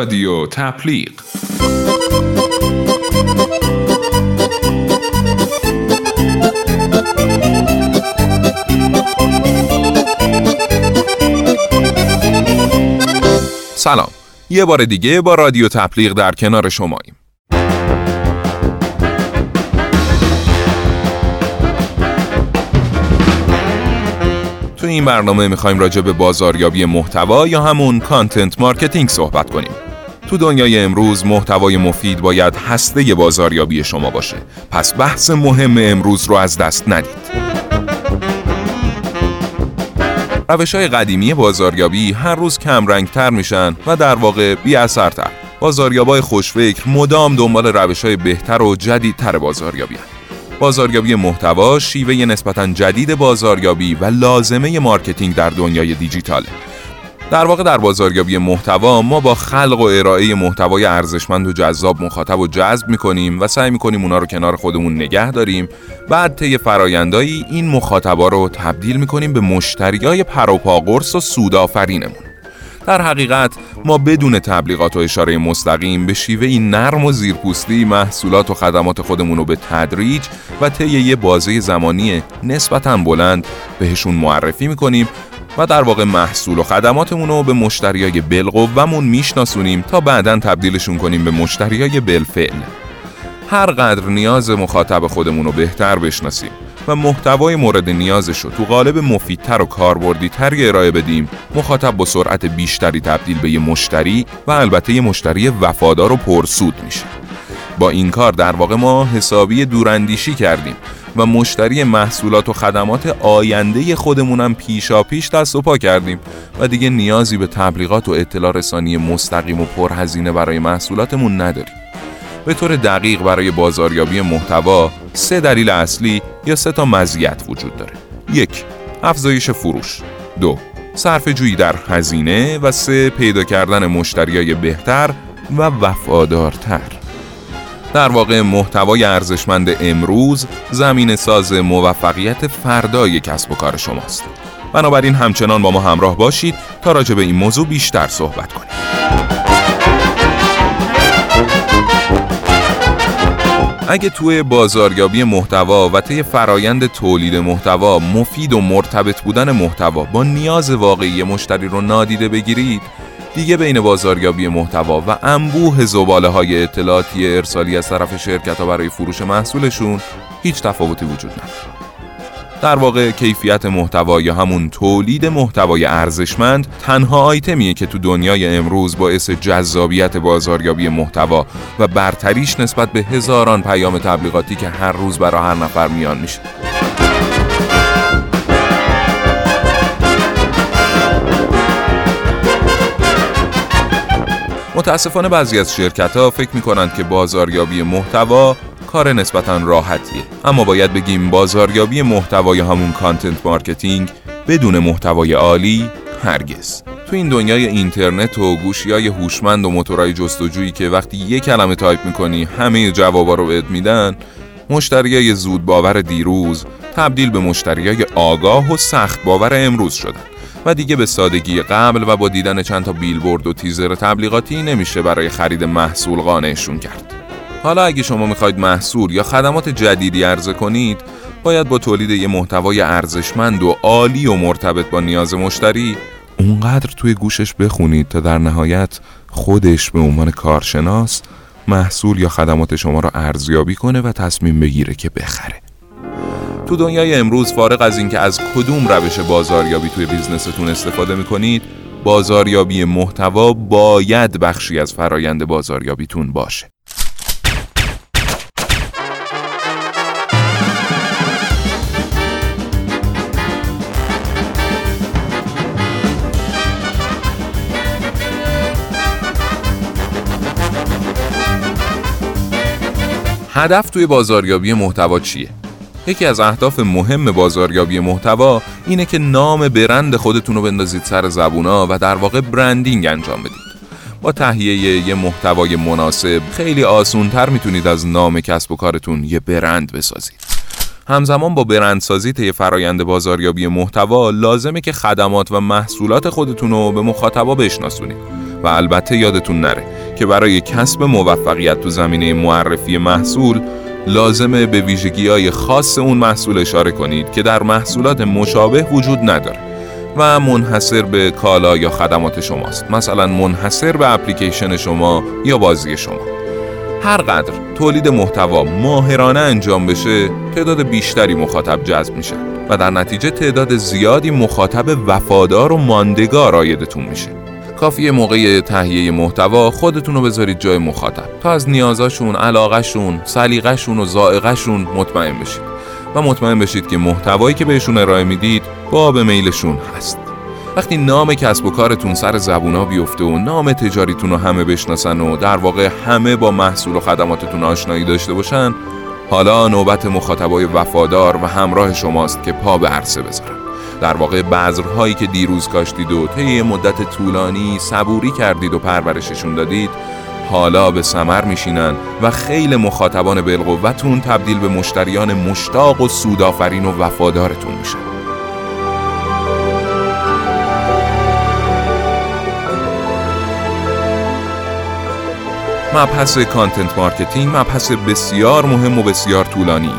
رادیو تپلیغ. سلام. یه بار دیگه با رادیو تپلیغ در کنار شماییم. تو این برنامه می‌خوایم راجع به بازاریابی محتوا یا همون content marketing صحبت کنیم. تو دنیای امروز محتوای مفید باید هسته بازاریابی شما باشه پس بحث مهم امروز رو از دست ندید روش های قدیمی بازاریابی هر روز کم رنگتر میشن و در واقع بی اثرتر. بازاریابای خوشفکر مدام دنبال روش های بهتر و جدیدتر بازاریابی هن. بازاریابی محتوا شیوه نسبتا جدید بازاریابی و لازمه marketing در دنیای دیجیتاله. در واقع در بازاریابی محتوا ما با خلق و ارائه محتوای ارزشمند و جذاب مخاطب و جذب می‌کنیم و سعی می‌کنیم اونا رو کنار خودمون نگه داریم. بعد طی فرایندایی این مخاطبا رو تبدیل می‌کنیم به مشتریای پروپاگورس و سودآفرینمون. در حقیقت ما بدون تبلیغات و اشاره مستقیم به شیوه این نرم و زیرپوستی محصولات و خدمات خودمون رو به تدریج و طی یه بازه زمانی نسبتا بلند بهشون معرفی می‌کنیم و در واقع محصول و خدماتمون رو به مشتریای بالقوهمون میشناسونیم تا بعدا تبدیلشون کنیم به مشتریای بالفعل هر قدر نیاز مخاطب خودمون رو بهتر بشناسیم و محتوای مورد نیازش رو تو قالب مفیدتر و کاربردیتری ارائه بدیم مخاطب با سرعت بیشتری تبدیل به یه مشتری و البته یه مشتری وفادار و پرسود میشه. با این کار در واقع ما حسابی دوراندیشی کردیم. و مشتری محصولات و خدمات آینده خودمونم پیشا پیش دست و پا کردیم و دیگه نیازی به تبلیغات و اطلاع رسانی مستقیم و پرهزینه برای محصولاتمون نداریم. به طور دقیق برای بازاریابی محتوا سه دلیل اصلی یا سه تا مزیت وجود داره. یک، افزایش فروش. دو، صرف جویی در هزینه و سه پیدا کردن مشتریای بهتر و وفادارتر. در واقع محتوای ارزشمند امروز زمین ساز موفقیت فردای کسب و کار شماست. بنابراین همچنان با ما همراه باشید تا راجع به این موضوع بیشتر صحبت کنیم. اگه توی بازاریابی محتوا و طی فرایند تولید محتوا مفید و مرتبط بودن محتوا با نیاز واقعی مشتری رو نادیده بگیرید دیگه بین بازاریابی محتوا و انبوه زباله های اطلاعاتی ارسالی از طرف شرکت ها برای فروش محصولشون هیچ تفاوتی وجود نداره. در واقع کیفیت محتوا یا همون تولید محتوای ارزشمند تنها آیتمیه که تو دنیای امروز باعث جذابیت بازاریابی محتوا و برتریش نسبت به هزاران پیام تبلیغاتی که هر روز برای هر نفر میان میشه. متاسفانه بعضی از شرکت ها فکر می کنند که بازاریابی محتوا کار نسبتا راحتیه. اما باید بگیم بازاریابی محتوا یا همون content marketing بدون محتوای عالی هرگز. تو این دنیای اینترنت و گوشی های هوشمند و موتورهای جستجویی که وقتی یک کلمه تایپ می‌کنی همه جوابا رو بهت میدن مشتریای زود باور دیروز تبدیل به مشتریای آگاه و سخت باور امروز شدن. و دیگه به سادگی قبل و با دیدن چند تا بیلبورد و تیزر تبلیغاتی نمیشه برای خرید محصول قانعشون کرد. حالا اگه شما می‌خواید محصول یا خدمات جدیدی عرضه کنید باید با تولید یه محتوای ارزشمند و عالی و مرتبط با نیاز مشتری اونقدر توی گوشش بخونید تا در نهایت خودش به عنوان کارشناس محصول یا خدمات شما را ارزیابی کنه و تصمیم بگیره که بخره تو دنیای امروز فارغ از اینکه از کدوم روش بازاریابی توی بیزنستون استفاده می‌کنید بازاریابی محتوا باید بخشی از فرایند بازاریابیتون باشه هدف توی بازاریابی محتوا چیه؟ یکی از اهداف مهم بازاریابی محتوا اینه که نام برند خودتون رو بندازید سر زبونا و در واقع برندینگ انجام بدید. با تهیه یه محتوای مناسب خیلی آسونتر می‌تونید از نام کسب و کارتون یه برند بسازید. همزمان با برندسازی طی فرایند بازاریابی محتوا لازمه که خدمات و محصولات خودتون رو به مخاطبا بشناسونید. و البته یادتون نره که برای کسب موفقیت تو زمینه معرفی محصول لازمه به ویژگی های خاص اون محصول اشاره کنید که در محصولات مشابه وجود نداره و منحصر به کالا یا خدمات شماست. مثلا منحصر به اپلیکیشن شما یا بازی شما. هر قدر تولید محتوا ماهرانه انجام بشه تعداد بیشتری مخاطب جذب میشه و در نتیجه تعداد زیادی مخاطب وفادار و ماندگار آیدتون میشه. کافیه موقع تهیه محتوا خودتون رو بذارید جای مخاطب. تا از نیازاشون، علاقهشون، سلیقهشون و ذائقهشون مطمئن بشید. و مطمئن بشید که محتوایی که بهشون ارائه می‌دید با به میلشون هست. وقتی نام کسب و کارتون سر زبونا بیفته و نام تجاریتون رو همه بشناسن و در واقع همه با محصول و خدماتتون آشنایی داشته باشن حالا نوبت مخاطبای وفادار و همراه شماست که پا به عرصه بذارن. در واقع بذرهایی که دیروز کاشتید و طی مدت طولانی صبوری کردید و پرورششون دادید حالا به سمر میشینن و خیلی مخاطبان بالقوتون تبدیل به مشتریان مشتاق و سودآفرین و وفادارتون میشن. مبحث content marketing مبحث بسیار مهم و بسیار طولانی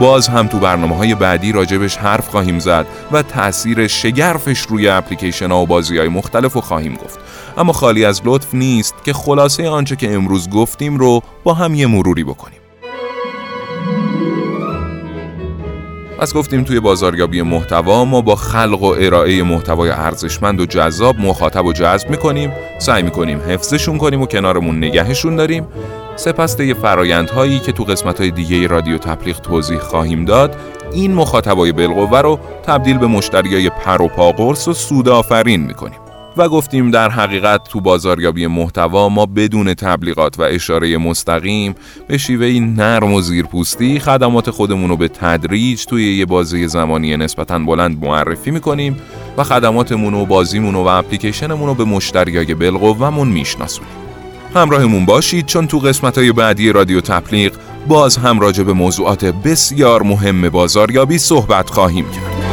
باز هم تو برنامه های بعدی راجبش حرف خواهیم زد و تأثیر شگرفش روی اپلیکیشن ها و بازی های مختلف رو خواهیم گفت. اما خالی از لطف نیست که خلاصه آنچه که امروز گفتیم رو با هم یه مروری بکنیم. پس گفتیم توی بازاریابی محتوا ما با خلق و ارائه محتوای ارزشمند و جذاب مخاطب و جذب می‌کنیم. سعی می‌کنیم حفظشون کنیم و کنارمون نگهشون داریم. سپس طی فرایندهایی که تو قسمت‌های دیگه رادیو تبلیغ توضیح خواهیم داد این مخاطبای بالقوه رو تبدیل به مشتریای پر و پاقرص و سودآفرین می‌کنیم و گفتیم در حقیقت تو بازاریابی محتوا ما بدون تبلیغات و اشاره مستقیم به شیوه نرم و زیرپوستی خدمات خودمون رو به تدریج توی یه بازه زمانی نسبتا بلند معرفی می‌کنیم و خدماتمون و بازیمون و اپلیکیشنمون رو به مشتریای بالقوهمون میشناسونیم. همراهمون باشید چون تو قسمت های بعدی رادیو تبلیغ باز هم راجع به موضوعات بسیار مهم بازاریابی صحبت خواهیم کرد.